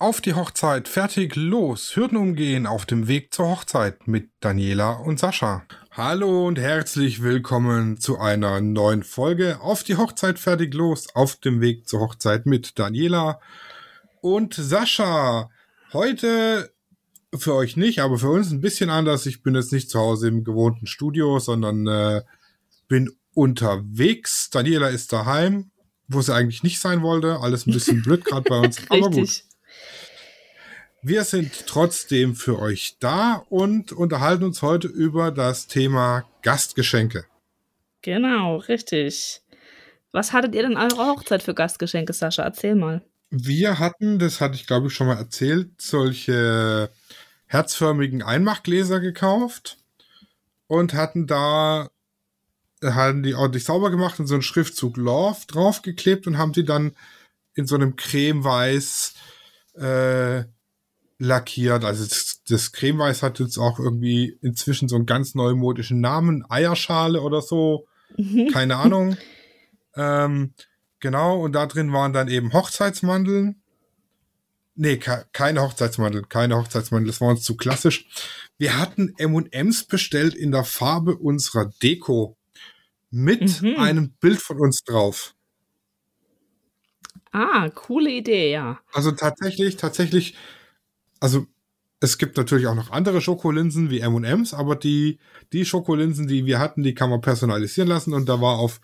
Auf die Hochzeit, fertig, los, Hürden umgehen auf dem Weg zur Hochzeit mit Daniela und Sascha. Hallo und herzlich willkommen zu einer neuen Folge Auf die Hochzeit, fertig, los, auf dem Weg zur Hochzeit mit Daniela und Sascha. Heute für euch nicht, aber für uns ein bisschen anders. Ich bin jetzt nicht zu Hause im gewohnten Studio, sondern äh, bin unterwegs. Daniela ist daheim, wo sie eigentlich nicht sein wollte. Alles ein bisschen blöd gerade bei uns, aber gut. Wir sind trotzdem für euch da und unterhalten uns heute über das Thema Gastgeschenke. Genau, richtig. Was hattet ihr denn eurer Hochzeit für Gastgeschenke, Sascha? Erzähl mal. Wir hatten, das hatte ich glaube ich schon mal erzählt, solche herzförmigen Einmachgläser gekauft und hatten da hatten die ordentlich sauber gemacht und so einen Schriftzug Love draufgeklebt und haben die dann in so einem cremeweiß äh, lackiert. Also das, das Cremeweiß hat jetzt auch irgendwie inzwischen so einen ganz neumodischen Namen, Eierschale oder so. Mhm. Keine Ahnung. ähm, genau, und da drin waren dann eben Hochzeitsmandeln. Nee, keine Hochzeitsmandeln, keine Hochzeitsmandeln, das war uns zu klassisch. Wir hatten M&M's bestellt in der Farbe unserer Deko mit mhm. einem Bild von uns drauf. Ah, coole Idee, ja. Also tatsächlich, tatsächlich also es gibt natürlich auch noch andere Schokolinsen wie M&M's, aber die, die Schokolinsen, die wir hatten, die kann man personalisieren lassen und da war auf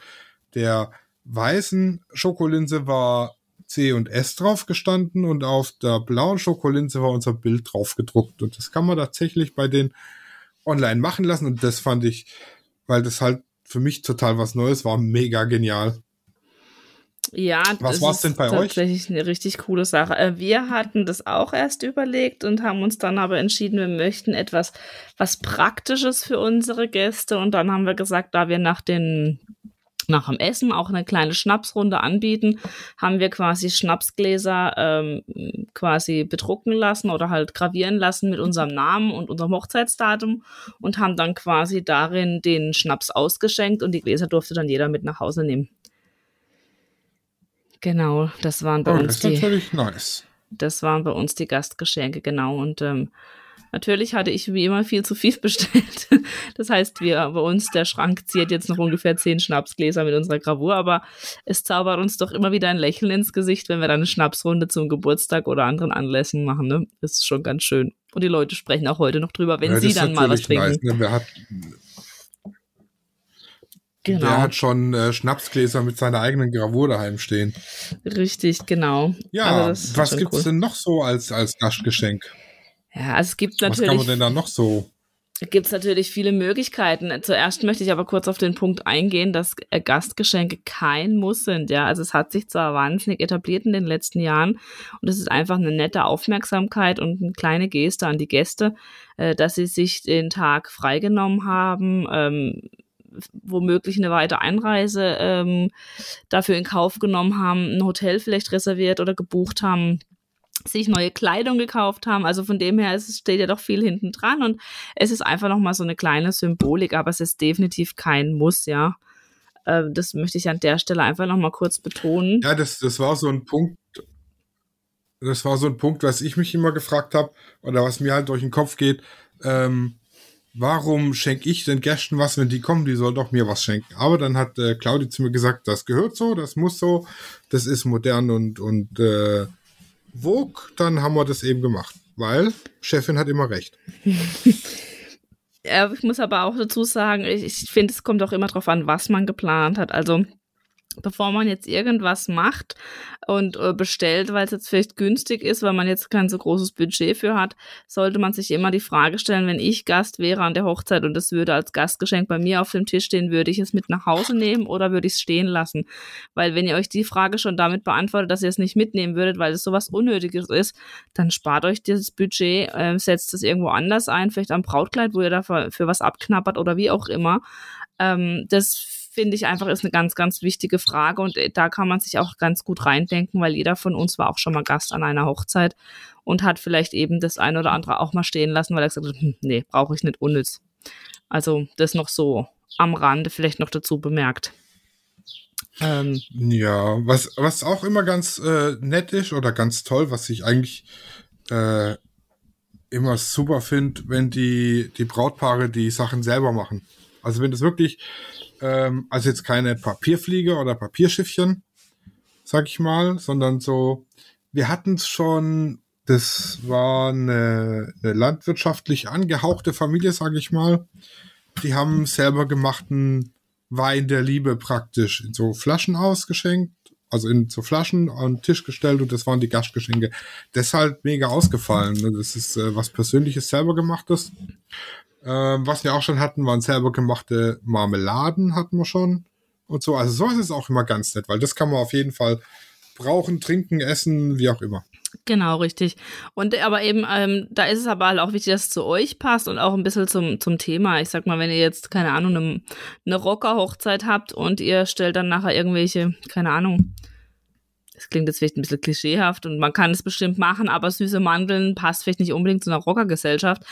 der weißen Schokolinse war C und S drauf gestanden und auf der blauen Schokolinse war unser Bild drauf gedruckt und das kann man tatsächlich bei den online machen lassen und das fand ich, weil das halt für mich total was Neues war, mega genial. Ja, was war es denn bei euch? Tatsächlich eine richtig coole Sache. Äh, wir hatten das auch erst überlegt und haben uns dann aber entschieden, wir möchten etwas was Praktisches für unsere Gäste und dann haben wir gesagt, da wir nach den nach dem Essen auch eine kleine Schnapsrunde anbieten, haben wir quasi Schnapsgläser ähm, quasi bedrucken lassen oder halt gravieren lassen mit unserem Namen und unserem Hochzeitsdatum und haben dann quasi darin den Schnaps ausgeschenkt und die Gläser durfte dann jeder mit nach Hause nehmen. Genau, das waren bei oh, uns das ist die. Natürlich nice. Das waren bei uns die Gastgeschenke, genau. Und ähm, natürlich hatte ich wie immer viel zu viel bestellt. Das heißt, wir bei uns, der Schrank ziert jetzt noch ungefähr zehn Schnapsgläser mit unserer Gravur, aber es zaubert uns doch immer wieder ein Lächeln ins Gesicht, wenn wir dann eine Schnapsrunde zum Geburtstag oder anderen Anlässen machen. Ne? Das ist schon ganz schön. Und die Leute sprechen auch heute noch drüber, wenn ja, sie dann mal was trinken. Nice, ne? hat, Genau. Der hat schon äh, Schnapsgläser mit seiner eigenen Gravur daheim stehen. Richtig, genau. Ja, also was gibt's cool. denn noch so als, als Gastgeschenk? Ja, also es gibt natürlich. Was kann man denn da noch so? gibt es natürlich viele Möglichkeiten. Zuerst möchte ich aber kurz auf den Punkt eingehen, dass äh, Gastgeschenke kein Muss sind. Ja, also es hat sich zwar wahnsinnig etabliert in den letzten Jahren und es ist einfach eine nette Aufmerksamkeit und eine kleine Geste an die Gäste, äh, dass sie sich den Tag freigenommen haben, ähm, womöglich eine weitere Einreise ähm, dafür in Kauf genommen haben, ein Hotel vielleicht reserviert oder gebucht haben sich neue Kleidung gekauft haben. Also von dem her es steht ja doch viel hinten dran und es ist einfach nochmal so eine kleine Symbolik, aber es ist definitiv kein Muss, ja. Äh, das möchte ich an der Stelle einfach nochmal kurz betonen. Ja, das, das war so ein Punkt, das war so ein Punkt, was ich mich immer gefragt habe oder was mir halt durch den Kopf geht. Ähm, warum schenke ich den Gästen was, wenn die kommen, die soll doch mir was schenken. Aber dann hat äh, Claudia zu mir gesagt, das gehört so, das muss so, das ist modern und, und äh, Vogue, dann haben wir das eben gemacht, weil Chefin hat immer recht. ja, ich muss aber auch dazu sagen, ich, ich finde, es kommt auch immer darauf an, was man geplant hat. Also bevor man jetzt irgendwas macht und äh, bestellt, weil es jetzt vielleicht günstig ist, weil man jetzt kein so großes Budget für hat, sollte man sich immer die Frage stellen, wenn ich Gast wäre an der Hochzeit und es würde als Gastgeschenk bei mir auf dem Tisch stehen, würde ich es mit nach Hause nehmen oder würde ich es stehen lassen? Weil wenn ihr euch die Frage schon damit beantwortet, dass ihr es nicht mitnehmen würdet, weil es sowas Unnötiges ist, dann spart euch dieses Budget, äh, setzt es irgendwo anders ein, vielleicht am Brautkleid, wo ihr dafür für was abknappert oder wie auch immer. Ähm, das finde ich einfach ist eine ganz, ganz wichtige Frage und äh, da kann man sich auch ganz gut reindenken, weil jeder von uns war auch schon mal Gast an einer Hochzeit und hat vielleicht eben das eine oder andere auch mal stehen lassen, weil er gesagt hat, hm, nee, brauche ich nicht unnütz. Also das noch so am Rande vielleicht noch dazu bemerkt. Ähm, ja, was, was auch immer ganz äh, nett ist oder ganz toll, was ich eigentlich äh, immer super finde, wenn die, die Brautpaare die Sachen selber machen. Also wenn das wirklich, ähm, also jetzt keine Papierfliege oder Papierschiffchen, sag ich mal, sondern so, wir hatten es schon, das war eine, eine landwirtschaftlich angehauchte Familie, sag ich mal. Die haben selber gemachten Wein der Liebe praktisch in so Flaschen ausgeschenkt, also in so Flaschen an den Tisch gestellt und das waren die Gastgeschenke. Deshalb mega ausgefallen. Das ist äh, was Persönliches selber gemachtes. Ähm, was wir auch schon hatten, waren selber gemachte Marmeladen, hatten wir schon. Und so. Also so ist es auch immer ganz nett, weil das kann man auf jeden Fall brauchen, trinken, essen, wie auch immer. Genau, richtig. Und aber eben, ähm, da ist es aber halt auch wichtig, dass es zu euch passt und auch ein bisschen zum, zum Thema. Ich sag mal, wenn ihr jetzt, keine Ahnung, eine, eine Rocker-Hochzeit habt und ihr stellt dann nachher irgendwelche, keine Ahnung, das klingt jetzt vielleicht ein bisschen klischeehaft und man kann es bestimmt machen, aber süße Mandeln passt vielleicht nicht unbedingt zu einer Rockergesellschaft.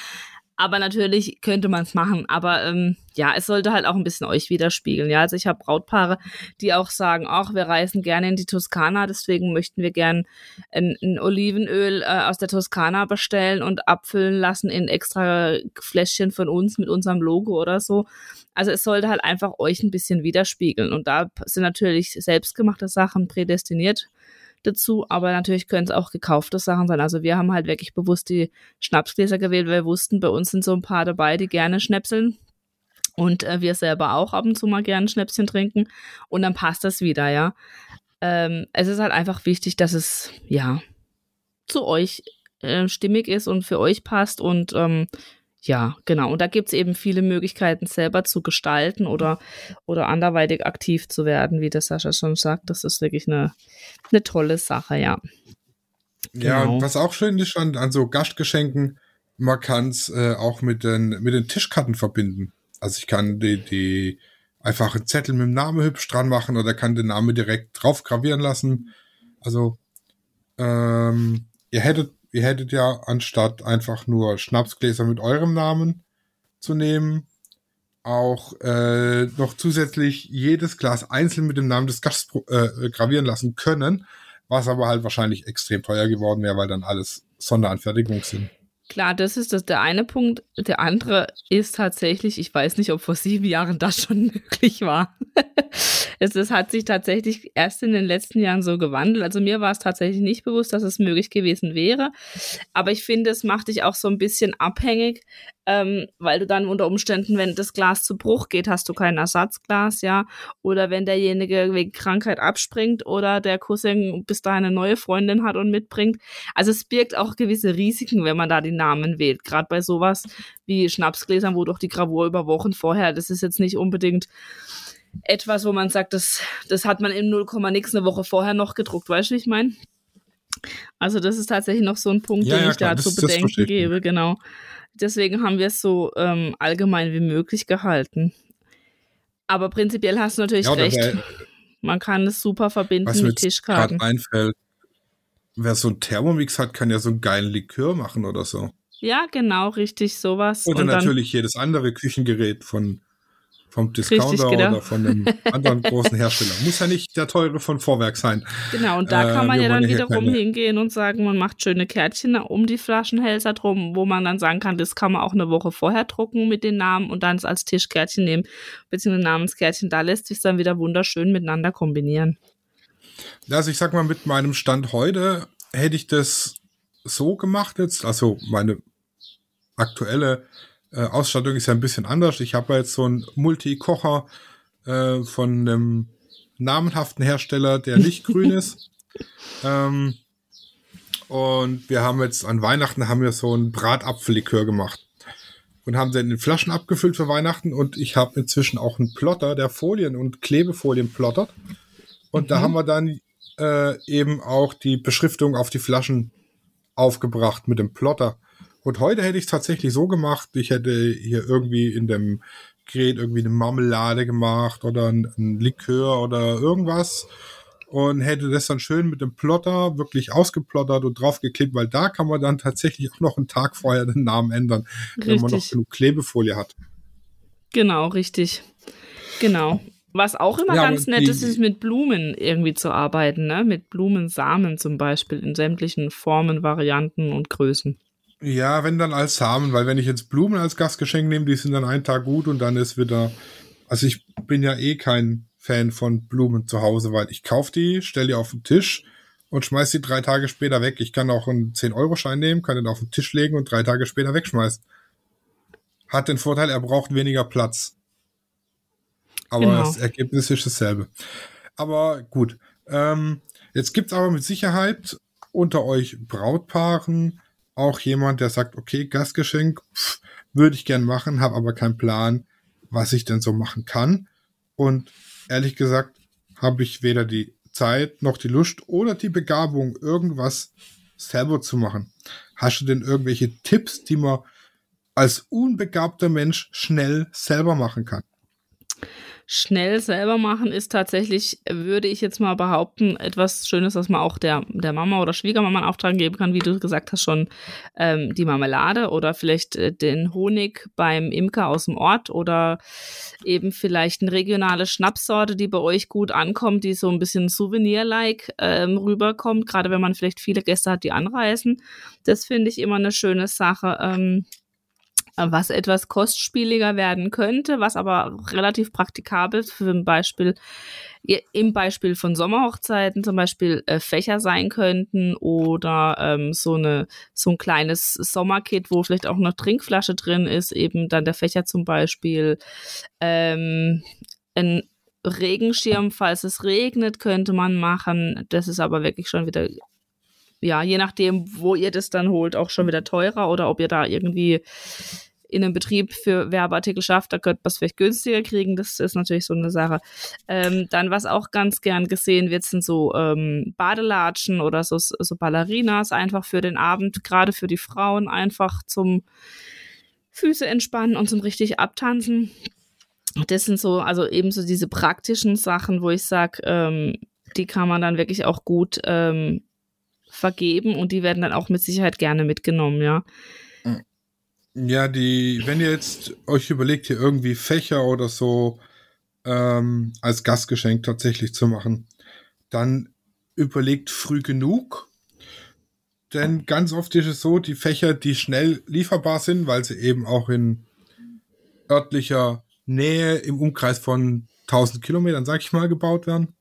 Aber natürlich könnte man es machen. Aber ähm, ja, es sollte halt auch ein bisschen euch widerspiegeln. Ja, also ich habe Brautpaare, die auch sagen, ach, wir reisen gerne in die Toskana, deswegen möchten wir gern ein, ein Olivenöl äh, aus der Toskana bestellen und abfüllen lassen in extra Fläschchen von uns mit unserem Logo oder so. Also es sollte halt einfach euch ein bisschen widerspiegeln. Und da sind natürlich selbstgemachte Sachen prädestiniert dazu, aber natürlich können es auch gekaufte Sachen sein. Also wir haben halt wirklich bewusst die Schnapsgläser gewählt, weil wir wussten, bei uns sind so ein paar dabei, die gerne schnäpseln. Und äh, wir selber auch ab und zu mal gerne Schnäpschen trinken. Und dann passt das wieder, ja. Ähm, es ist halt einfach wichtig, dass es, ja, zu euch äh, stimmig ist und für euch passt und ähm, ja, genau. Und da gibt es eben viele Möglichkeiten, selber zu gestalten oder, oder anderweitig aktiv zu werden, wie der Sascha schon sagt. Das ist wirklich eine, eine tolle Sache, ja. Ja, genau. was auch schön ist an, an so Gastgeschenken, man kann es äh, auch mit den, mit den Tischkarten verbinden. Also ich kann die, die einfach einen Zettel mit dem Namen hübsch dran machen oder kann den Namen direkt drauf gravieren lassen. Also ähm, ihr hättet ihr hättet ja anstatt einfach nur Schnapsgläser mit eurem Namen zu nehmen, auch äh, noch zusätzlich jedes Glas einzeln mit dem Namen des Gastes äh, gravieren lassen können, was aber halt wahrscheinlich extrem teuer geworden wäre, weil dann alles Sonderanfertigungen sind. Klar, das ist das der eine Punkt. Der andere ist tatsächlich, ich weiß nicht, ob vor sieben Jahren das schon möglich war. es, es hat sich tatsächlich erst in den letzten Jahren so gewandelt. Also mir war es tatsächlich nicht bewusst, dass es möglich gewesen wäre. Aber ich finde, es macht dich auch so ein bisschen abhängig, ähm, weil du dann unter Umständen, wenn das Glas zu Bruch geht, hast du kein Ersatzglas, ja. Oder wenn derjenige wegen Krankheit abspringt oder der Cousin bis dahin eine neue Freundin hat und mitbringt. Also es birgt auch gewisse Risiken, wenn man da die Namen wählt. Gerade bei sowas wie Schnapsgläsern, wo doch die Gravur über Wochen vorher, das ist jetzt nicht unbedingt etwas, wo man sagt, das, das hat man in 0, nix eine Woche vorher noch gedruckt. Weißt du, wie ich meine? Also das ist tatsächlich noch so ein Punkt, ja, den ja, ich klar, da zu bedenken gebe, genau. Deswegen haben wir es so ähm, allgemein wie möglich gehalten. Aber prinzipiell hast du natürlich ja, recht. Man kann es super verbinden was mit Tischkarten. einfällt, wer so einen Thermomix hat, kann ja so einen geilen Likör machen oder so. Ja, genau, richtig, sowas. Oder Und natürlich jedes andere Küchengerät von vom Discounter oder von einem anderen großen Hersteller. Muss ja nicht der teure von Vorwerk sein. Genau, und da äh, kann man ja dann wiederum hingehen und sagen, man macht schöne Kärtchen um die Flaschenhälser drum, wo man dann sagen kann, das kann man auch eine Woche vorher drucken mit den Namen und dann als Tischkärtchen nehmen, beziehungsweise Namenskärtchen. Da lässt sich dann wieder wunderschön miteinander kombinieren. Also ich sag mal, mit meinem Stand heute hätte ich das so gemacht jetzt, also meine aktuelle äh, Ausstattung ist ja ein bisschen anders. Ich habe jetzt so einen Multi-Kocher äh, von einem namenhaften Hersteller, der nicht grün ist. Ähm, und wir haben jetzt an Weihnachten haben wir so einen Bratapfellikör gemacht und haben den in Flaschen abgefüllt für Weihnachten und ich habe inzwischen auch einen Plotter, der Folien und Klebefolien plottert. Und mhm. da haben wir dann äh, eben auch die Beschriftung auf die Flaschen aufgebracht mit dem Plotter. Und heute hätte ich es tatsächlich so gemacht, ich hätte hier irgendwie in dem Gerät irgendwie eine Marmelade gemacht oder ein, ein Likör oder irgendwas und hätte das dann schön mit dem Plotter wirklich ausgeplottert und draufgeklebt, weil da kann man dann tatsächlich auch noch einen Tag vorher den Namen ändern, richtig. wenn man noch genug Klebefolie hat. Genau, richtig. Genau. Was auch immer ja, ganz nett ist, ist mit Blumen irgendwie zu arbeiten, ne? Mit Blumensamen zum Beispiel in sämtlichen Formen, Varianten und Größen. Ja, wenn dann als Samen, weil wenn ich jetzt Blumen als Gastgeschenk nehme, die sind dann einen Tag gut und dann ist wieder. Also ich bin ja eh kein Fan von Blumen zu Hause, weil ich kaufe die, stelle die auf den Tisch und schmeiß die drei Tage später weg. Ich kann auch einen 10-Euro-Schein nehmen, kann den auf den Tisch legen und drei Tage später wegschmeißen. Hat den Vorteil, er braucht weniger Platz. Aber genau. das Ergebnis ist dasselbe. Aber gut. Ähm, jetzt gibt's aber mit Sicherheit unter euch Brautpaaren auch jemand, der sagt, okay, Gastgeschenk würde ich gern machen, habe aber keinen Plan, was ich denn so machen kann. Und ehrlich gesagt, habe ich weder die Zeit noch die Lust oder die Begabung, irgendwas selber zu machen. Hast du denn irgendwelche Tipps, die man als unbegabter Mensch schnell selber machen kann? Schnell selber machen ist tatsächlich, würde ich jetzt mal behaupten, etwas Schönes, was man auch der, der Mama oder Schwiegermama in Auftrag geben kann, wie du gesagt hast, schon ähm, die Marmelade oder vielleicht äh, den Honig beim Imker aus dem Ort oder eben vielleicht eine regionale Schnapssorte, die bei euch gut ankommt, die so ein bisschen Souvenir-like ähm, rüberkommt, gerade wenn man vielleicht viele Gäste hat, die anreisen. Das finde ich immer eine schöne Sache. Ähm, was etwas kostspieliger werden könnte, was aber relativ praktikabel für ein Beispiel im Beispiel von Sommerhochzeiten zum Beispiel äh, Fächer sein könnten oder ähm, so eine so ein kleines Sommerkit, wo vielleicht auch noch Trinkflasche drin ist, eben dann der Fächer zum Beispiel ähm, ein Regenschirm, falls es regnet, könnte man machen. Das ist aber wirklich schon wieder ja, je nachdem, wo ihr das dann holt, auch schon wieder teurer oder ob ihr da irgendwie in einem Betrieb für Werbeartikel schafft, da könnte man es vielleicht günstiger kriegen. Das ist natürlich so eine Sache. Ähm, dann, was auch ganz gern gesehen wird, sind so ähm, Badelatschen oder so, so Ballerinas einfach für den Abend, gerade für die Frauen einfach zum Füße entspannen und zum richtig abtanzen. Das sind so, also ebenso diese praktischen Sachen, wo ich sage, ähm, die kann man dann wirklich auch gut ähm, vergeben und die werden dann auch mit Sicherheit gerne mitgenommen, ja. Ja, die, wenn ihr jetzt euch überlegt, hier irgendwie Fächer oder so ähm, als Gastgeschenk tatsächlich zu machen, dann überlegt früh genug. Denn ganz oft ist es so, die Fächer, die schnell lieferbar sind, weil sie eben auch in örtlicher Nähe im Umkreis von 1000 Kilometern, sag ich mal, gebaut werden,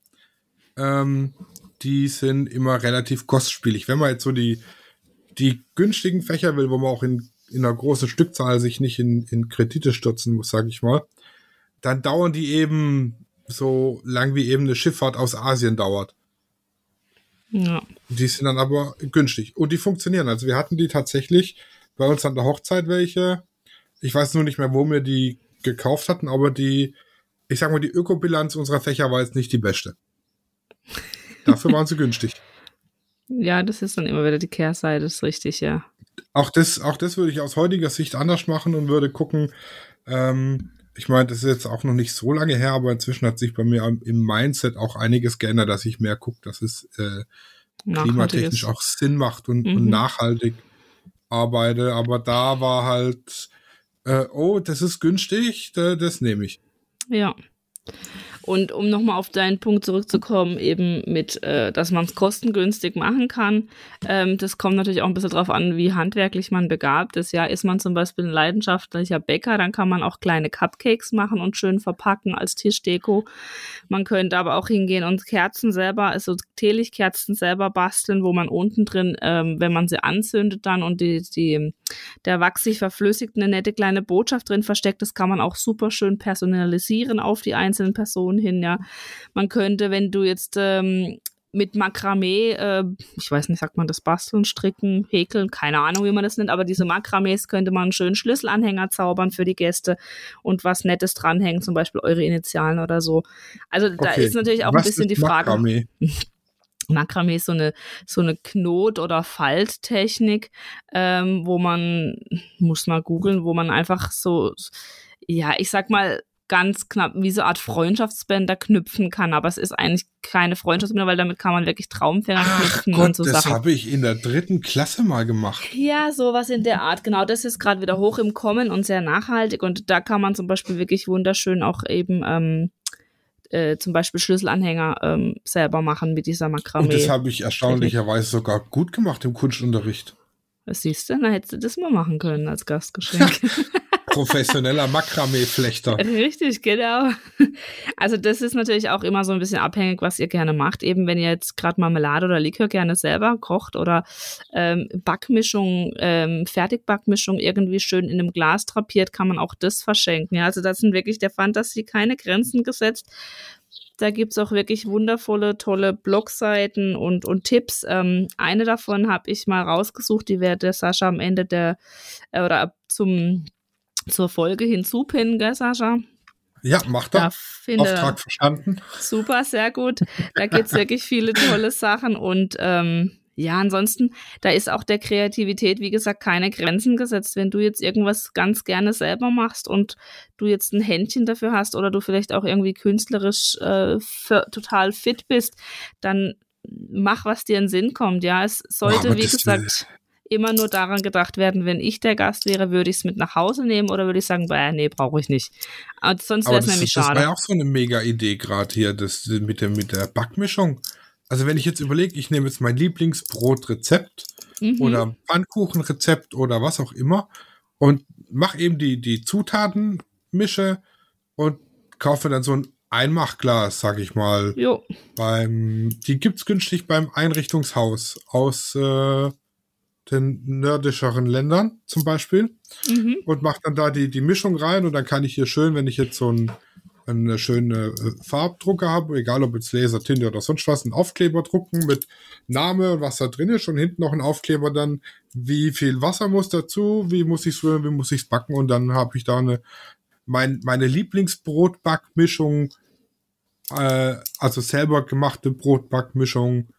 ähm, die sind immer relativ kostspielig. Wenn man jetzt so die, die günstigen Fächer will, wo man auch in in einer großen Stückzahl sich nicht in, in Kredite stürzen muss, sage ich mal, dann dauern die eben so lang wie eben eine Schifffahrt aus Asien dauert. Ja. Die sind dann aber günstig und die funktionieren. Also wir hatten die tatsächlich bei uns an der Hochzeit welche. Ich weiß nur nicht mehr, wo wir die gekauft hatten, aber die, ich sag mal, die Ökobilanz unserer Fächer war jetzt nicht die beste. Dafür waren sie günstig. Ja, das ist dann immer wieder die Kehrseite, ist richtig, ja. Auch das, auch das würde ich aus heutiger Sicht anders machen und würde gucken, ähm, ich meine, das ist jetzt auch noch nicht so lange her, aber inzwischen hat sich bei mir im Mindset auch einiges geändert, dass ich mehr gucke, dass es äh, klimatechnisch auch Sinn macht und, mhm. und, nachhaltig arbeite. Aber da war halt, äh, oh, das ist günstig, das, das nehme ich. Ja. Und um nochmal auf deinen Punkt zurückzukommen, eben mit, äh, dass man es kostengünstig machen kann, ähm, das kommt natürlich auch ein bisschen drauf an, wie handwerklich man begabt ist. Ja, ist man zum Beispiel ein leidenschaftlicher Bäcker, dann kann man auch kleine Cupcakes machen und schön verpacken als Tischdeko. Man könnte aber auch hingehen und Kerzen selber, also Teelichtkerzen selber basteln, wo man unten drin, ähm, wenn man sie anzündet dann und die, die, der Wachs sich verflüssigt, eine nette kleine Botschaft drin versteckt. Das kann man auch super schön personalisieren auf die einzelnen Personen Person hin, ja. Man könnte, wenn du jetzt ähm, mit Makramee, äh, ich weiß nicht, sagt man das basteln, stricken, häkeln, keine Ahnung, wie man das nennt, aber diese Makramees könnte man einen schönen Schlüsselanhänger zaubern für die Gäste und was Nettes dranhängen, zum Beispiel eure Initialen oder so. Also okay. da ist natürlich auch was ein bisschen die Frage. Makramee? Makramee ist so eine, so eine Knot- oder Falttechnik, ähm, wo man, muss mal googeln, wo man einfach so, ja, ich sag mal, ganz knapp wie so eine Art Freundschaftsbänder knüpfen kann. Aber es ist eigentlich keine Freundschaftsbänder, weil damit kann man wirklich Traumfänger knüpfen Gott, und so das habe ich in der dritten Klasse mal gemacht. Ja, sowas in der Art. Genau, das ist gerade wieder hoch im Kommen und sehr nachhaltig. Und da kann man zum Beispiel wirklich wunderschön auch eben ähm, äh, zum Beispiel Schlüsselanhänger ähm, selber machen mit dieser Makramee. Und das habe ich erstaunlicherweise sogar gut gemacht im Kunstunterricht. Was siehst du? Da hättest du das mal machen können als Gastgeschenk. Professioneller Makramee-Flechter. Richtig, genau. Also das ist natürlich auch immer so ein bisschen abhängig, was ihr gerne macht. Eben wenn ihr jetzt gerade Marmelade oder Likör gerne selber kocht oder ähm, Backmischung, ähm, Fertigbackmischung irgendwie schön in einem Glas drapiert, kann man auch das verschenken. Ja, also das sind wirklich der Fantasie keine Grenzen gesetzt. Da gibt's auch wirklich wundervolle, tolle Blogseiten und, und Tipps. Ähm, eine davon habe ich mal rausgesucht, die werde Sascha am Ende der äh, oder zum zur Folge hinzupinnen, gell, Sascha? Ja, macht er. Auftrag verstanden. Super, sehr gut. Da gibt's wirklich viele tolle Sachen und ähm, ja, ansonsten, da ist auch der Kreativität, wie gesagt, keine Grenzen gesetzt. Wenn du jetzt irgendwas ganz gerne selber machst und du jetzt ein Händchen dafür hast oder du vielleicht auch irgendwie künstlerisch äh, für, total fit bist, dann mach, was dir in den Sinn kommt. Ja, es sollte, oh, wie gesagt, immer nur daran gedacht werden, wenn ich der Gast wäre, würde ich es mit nach Hause nehmen oder würde ich sagen, bah, nee, brauche ich nicht. Aber sonst wäre es nämlich schade. Das war ja auch so eine mega Idee gerade hier, das mit der, mit der Backmischung. Also wenn ich jetzt überlege, ich nehme jetzt mein Lieblingsbrotrezept mhm. oder Pfannkuchenrezept oder was auch immer und mache eben die, die Zutaten, mische und kaufe dann so ein Einmachglas, sag ich mal. Jo. Beim, die gibt's günstig beim Einrichtungshaus aus äh, den nördischeren Ländern zum Beispiel mhm. und mache dann da die, die Mischung rein und dann kann ich hier schön, wenn ich jetzt so ein, eine schöne äh, Farbdrucker habe, egal ob jetzt Laser, Tinte oder sonst was, einen Aufkleber drucken mit Name und was da drin ist und hinten noch ein Aufkleber dann, wie viel Wasser muss dazu, wie muss ich es rühren, wie muss ich es backen und dann habe ich da eine mein, meine Lieblingsbrotbackmischung, äh, also selber gemachte Brotbackmischung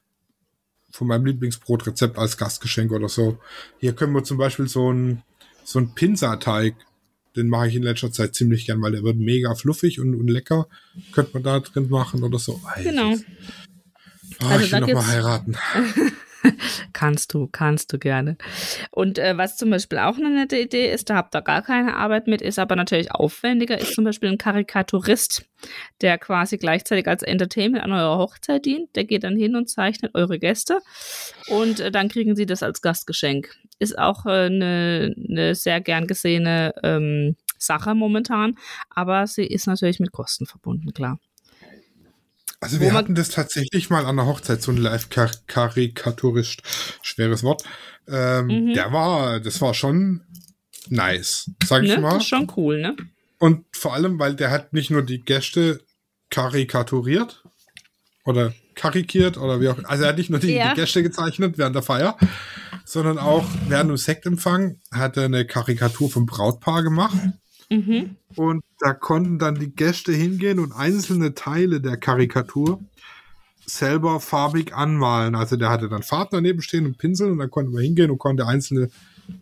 von meinem Lieblingsbrotrezept als Gastgeschenk oder so. Hier können wir zum Beispiel so ein so ein Pinsateig, den mache ich in letzter Zeit ziemlich gern, weil der wird mega fluffig und, und lecker. Könnte man da drin machen oder so. Genau. Oh, also ich will noch mal heiraten. kannst du, kannst du gerne. Und äh, was zum Beispiel auch eine nette Idee ist, da habt ihr gar keine Arbeit mit, ist aber natürlich aufwendiger, ist zum Beispiel ein Karikaturist, der quasi gleichzeitig als Entertainment an eurer Hochzeit dient. Der geht dann hin und zeichnet eure Gäste und äh, dann kriegen sie das als Gastgeschenk. Ist auch eine äh, ne sehr gern gesehene ähm, Sache momentan, aber sie ist natürlich mit Kosten verbunden, klar. Also wir hatten das tatsächlich mal an der Hochzeit, so ein Live-Karikaturist, schweres Wort. Ähm, mhm. Der war, das war schon nice, sag ich ne? mal. Das ist schon cool, ne? Und vor allem, weil der hat nicht nur die Gäste karikaturiert oder karikiert oder wie auch, also er hat nicht nur die, ja. die Gäste gezeichnet während der Feier, sondern auch während dem Sektempfang hat er eine Karikatur vom Brautpaar gemacht. Mhm. Und da konnten dann die Gäste hingehen und einzelne Teile der Karikatur selber farbig anmalen. Also der hatte dann Farben daneben stehen und Pinsel und dann konnte man hingehen und konnte einzelne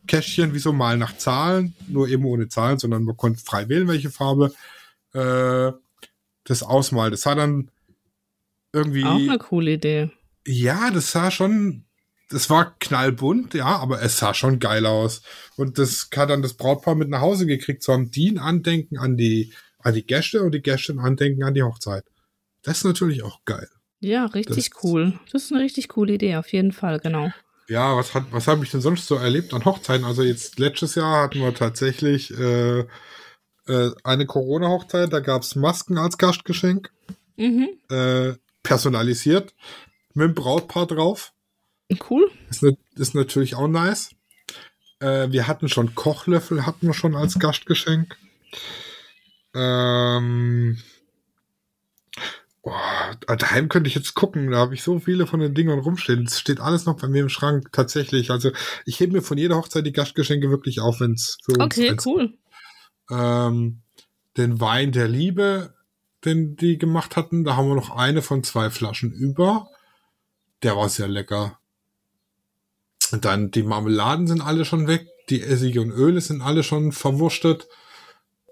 Kästchen wie so mal nach Zahlen, nur eben ohne Zahlen, sondern man konnte frei wählen, welche Farbe äh, das ausmalt. Das sah dann irgendwie. Auch eine coole Idee. Ja, das sah schon das war knallbunt, ja, aber es sah schon geil aus. Und das hat dann das Brautpaar mit nach Hause gekriegt, so am DIN Andenken an die, an die Gäste und die Gäste ein Andenken an die Hochzeit. Das ist natürlich auch geil. Ja, richtig das, cool. Das ist eine richtig coole Idee, auf jeden Fall, genau. Ja, was hat, was habe ich denn sonst so erlebt an Hochzeiten? Also jetzt letztes Jahr hatten wir tatsächlich äh, äh, eine Corona-Hochzeit, da gab es Masken als Gastgeschenk. Mhm. Äh, personalisiert. Mit dem Brautpaar drauf. Cool. Ist, ist natürlich auch nice. Äh, wir hatten schon Kochlöffel, hatten wir schon als Gastgeschenk. Ähm, boah, daheim könnte ich jetzt gucken, da habe ich so viele von den Dingern rumstehen. Es steht alles noch bei mir im Schrank, tatsächlich. Also ich hebe mir von jeder Hochzeit die Gastgeschenke wirklich auf, wenn es für uns Okay, cool. Ähm, den Wein der Liebe, den die gemacht hatten, da haben wir noch eine von zwei Flaschen über. Der war sehr lecker. Und dann die Marmeladen sind alle schon weg, die Essige und Öle sind alle schon verwurstet.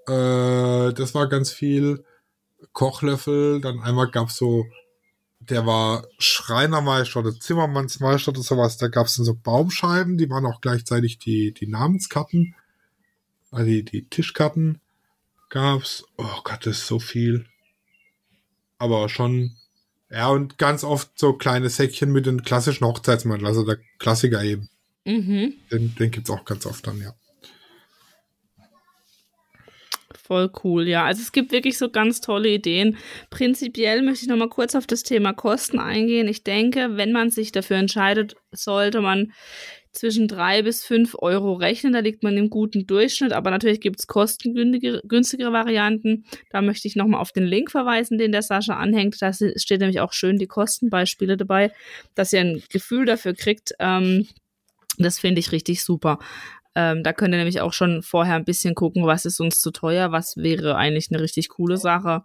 Äh, das war ganz viel. Kochlöffel, dann einmal gab's so, der war Schreinermeister oder Zimmermannsmeister oder sowas, da gab's dann so Baumscheiben, die waren auch gleichzeitig die, die Namenskarten, also die, die Tischkarten gab's. Oh Gott, das ist so viel. aber schon, ja, und ganz oft so kleine Säckchen mit den klassischen Hochzeitsmantel, also der Klassiker eben. Mhm. Den, den gibt es auch ganz oft dann, ja. Voll cool, ja. Also es gibt wirklich so ganz tolle Ideen. Prinzipiell möchte ich noch mal kurz auf das Thema Kosten eingehen. Ich denke, wenn man sich dafür entscheidet, sollte man zwischen drei bis fünf Euro rechnen. Da liegt man im guten Durchschnitt, aber natürlich gibt es kostengünstigere Varianten. Da möchte ich nochmal auf den Link verweisen, den der Sascha anhängt. Da steht nämlich auch schön die Kostenbeispiele dabei, dass ihr ein Gefühl dafür kriegt. Ähm, das finde ich richtig super. Ähm, da könnt ihr nämlich auch schon vorher ein bisschen gucken, was ist uns zu teuer, was wäre eigentlich eine richtig coole Sache.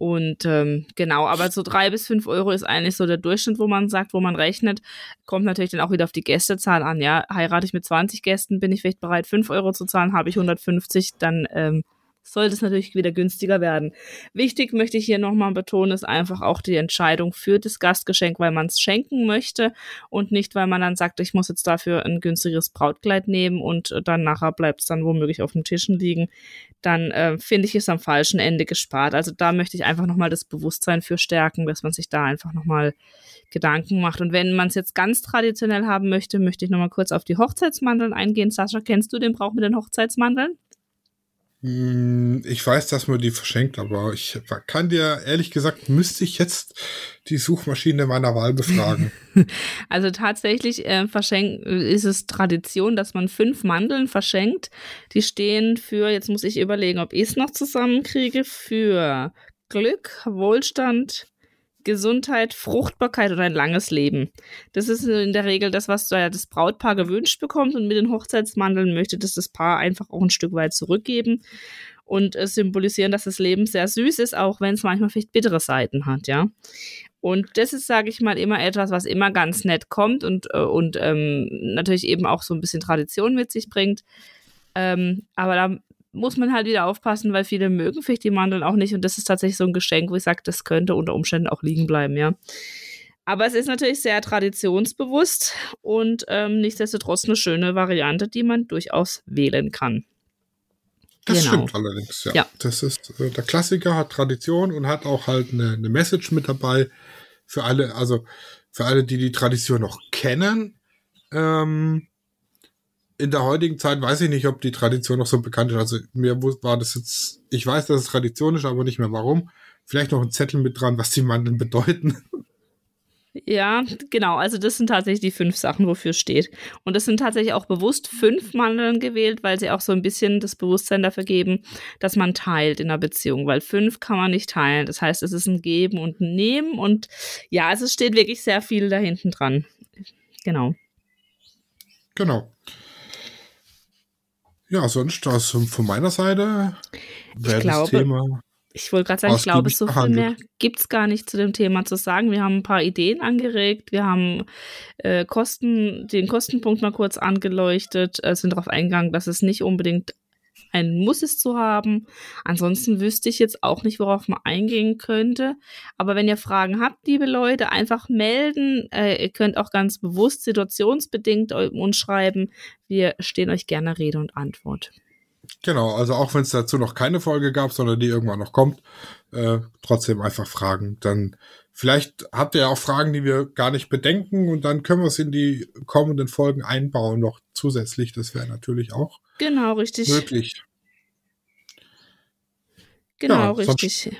Und ähm, genau, aber so drei bis fünf Euro ist eigentlich so der Durchschnitt, wo man sagt, wo man rechnet. Kommt natürlich dann auch wieder auf die Gästezahl an. Ja, heirate ich mit 20 Gästen, bin ich vielleicht bereit, fünf Euro zu zahlen, habe ich 150, dann ähm, sollte es natürlich wieder günstiger werden. Wichtig möchte ich hier nochmal betonen, ist einfach auch die Entscheidung für das Gastgeschenk, weil man es schenken möchte und nicht, weil man dann sagt, ich muss jetzt dafür ein günstigeres Brautkleid nehmen und dann nachher bleibt es dann womöglich auf dem Tischen liegen. Dann äh, finde ich es am falschen Ende gespart. Also da möchte ich einfach nochmal das Bewusstsein für stärken, dass man sich da einfach nochmal Gedanken macht. Und wenn man es jetzt ganz traditionell haben möchte, möchte ich nochmal kurz auf die Hochzeitsmandeln eingehen. Sascha, kennst du den Brauch mit den Hochzeitsmandeln? Hm, ich weiß, dass man die verschenkt, aber ich kann dir ehrlich gesagt, müsste ich jetzt die Suchmaschine meiner Wahl befragen. Also tatsächlich äh, verschenkt, ist es Tradition, dass man fünf Mandeln verschenkt. Die stehen für, jetzt muss ich überlegen, ob ich es noch zusammenkriege, für Glück, Wohlstand, Gesundheit, Fruchtbarkeit und ein langes Leben. Das ist in der Regel das, was das Brautpaar gewünscht bekommt und mit den Hochzeitsmandeln möchte das das Paar einfach auch ein Stück weit zurückgeben und äh, symbolisieren, dass das Leben sehr süß ist, auch wenn es manchmal vielleicht bittere Seiten hat, ja. Und das ist, sage ich mal, immer etwas, was immer ganz nett kommt und, äh, und ähm, natürlich eben auch so ein bisschen Tradition mit sich bringt. Ähm, aber da muss man halt wieder aufpassen, weil viele mögen vielleicht die Mandeln auch nicht. Und das ist tatsächlich so ein Geschenk, wo ich sage, das könnte unter Umständen auch liegen bleiben, ja. Aber es ist natürlich sehr traditionsbewusst und ähm, nichtsdestotrotz eine schöne Variante, die man durchaus wählen kann. Das genau. stimmt allerdings, ja. ja. Das ist äh, der Klassiker, hat Tradition und hat auch halt eine, eine Message mit dabei für alle, also für alle, die die Tradition noch kennen. Ähm, in der heutigen Zeit weiß ich nicht, ob die Tradition noch so bekannt ist. Also mir war das jetzt, ich weiß, dass es Tradition ist, aber nicht mehr warum. Vielleicht noch ein Zettel mit dran, was die Mandeln bedeuten. Ja, genau. Also das sind tatsächlich die fünf Sachen, wofür es steht. Und das sind tatsächlich auch bewusst fünf Mandeln gewählt, weil sie auch so ein bisschen das Bewusstsein dafür geben, dass man teilt in einer Beziehung, weil fünf kann man nicht teilen. Das heißt, es ist ein Geben und ein Nehmen und ja, also es steht wirklich sehr viel da hinten dran. Genau. Genau. Ja, sonst aus von meiner Seite wäre das Thema. Ich wollte gerade sagen, ich glaube, so viel mehr gibt es gar nicht zu dem Thema zu sagen. Wir haben ein paar Ideen angeregt, wir haben äh, Kosten, den Kostenpunkt mal kurz angeleuchtet, äh, sind darauf eingegangen, dass es nicht unbedingt ein Muss es zu haben. Ansonsten wüsste ich jetzt auch nicht, worauf man eingehen könnte. Aber wenn ihr Fragen habt, liebe Leute, einfach melden. Äh, ihr könnt auch ganz bewusst situationsbedingt uns schreiben. Wir stehen euch gerne Rede und Antwort. Genau, also auch wenn es dazu noch keine Folge gab, sondern die irgendwann noch kommt, äh, trotzdem einfach fragen. Dann vielleicht habt ihr ja auch Fragen, die wir gar nicht bedenken und dann können wir es in die kommenden Folgen einbauen noch zusätzlich. Das wäre natürlich auch genau richtig möglich. Genau ja, richtig.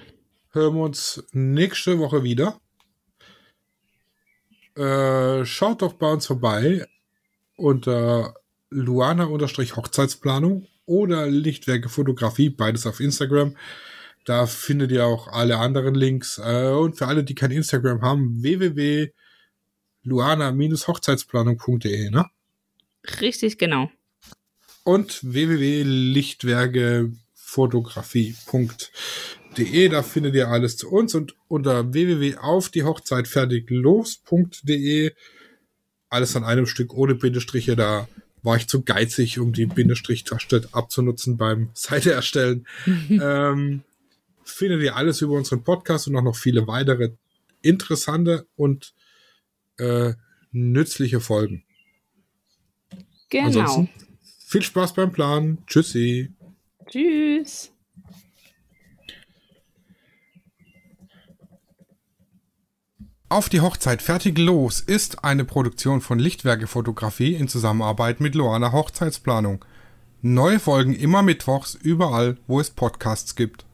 Hören wir uns nächste Woche wieder. Äh, schaut doch bei uns vorbei unter Luana-Hochzeitsplanung oder Lichtwerke Fotografie, beides auf Instagram. Da findet ihr auch alle anderen Links. Äh, und für alle, die kein Instagram haben, www.luana-hochzeitsplanung.de, ne? Richtig, genau. Und www.lichtwerkefotografie.de, da findet ihr alles zu uns und unter www.aufdiehochzeitfertiglos.de alles an einem Stück ohne Bindestriche, da war ich zu geizig, um die Bindestrich-Taste abzunutzen beim Seite erstellen. ähm, findet ihr alles über unseren Podcast und auch noch viele weitere interessante und äh, nützliche Folgen. Genau. Ansonsten viel Spaß beim Planen. Tschüssi. Tschüss. Auf die Hochzeit fertig los ist eine Produktion von Lichtwerke Fotografie in Zusammenarbeit mit Loana Hochzeitsplanung. Neue Folgen immer mittwochs überall, wo es Podcasts gibt.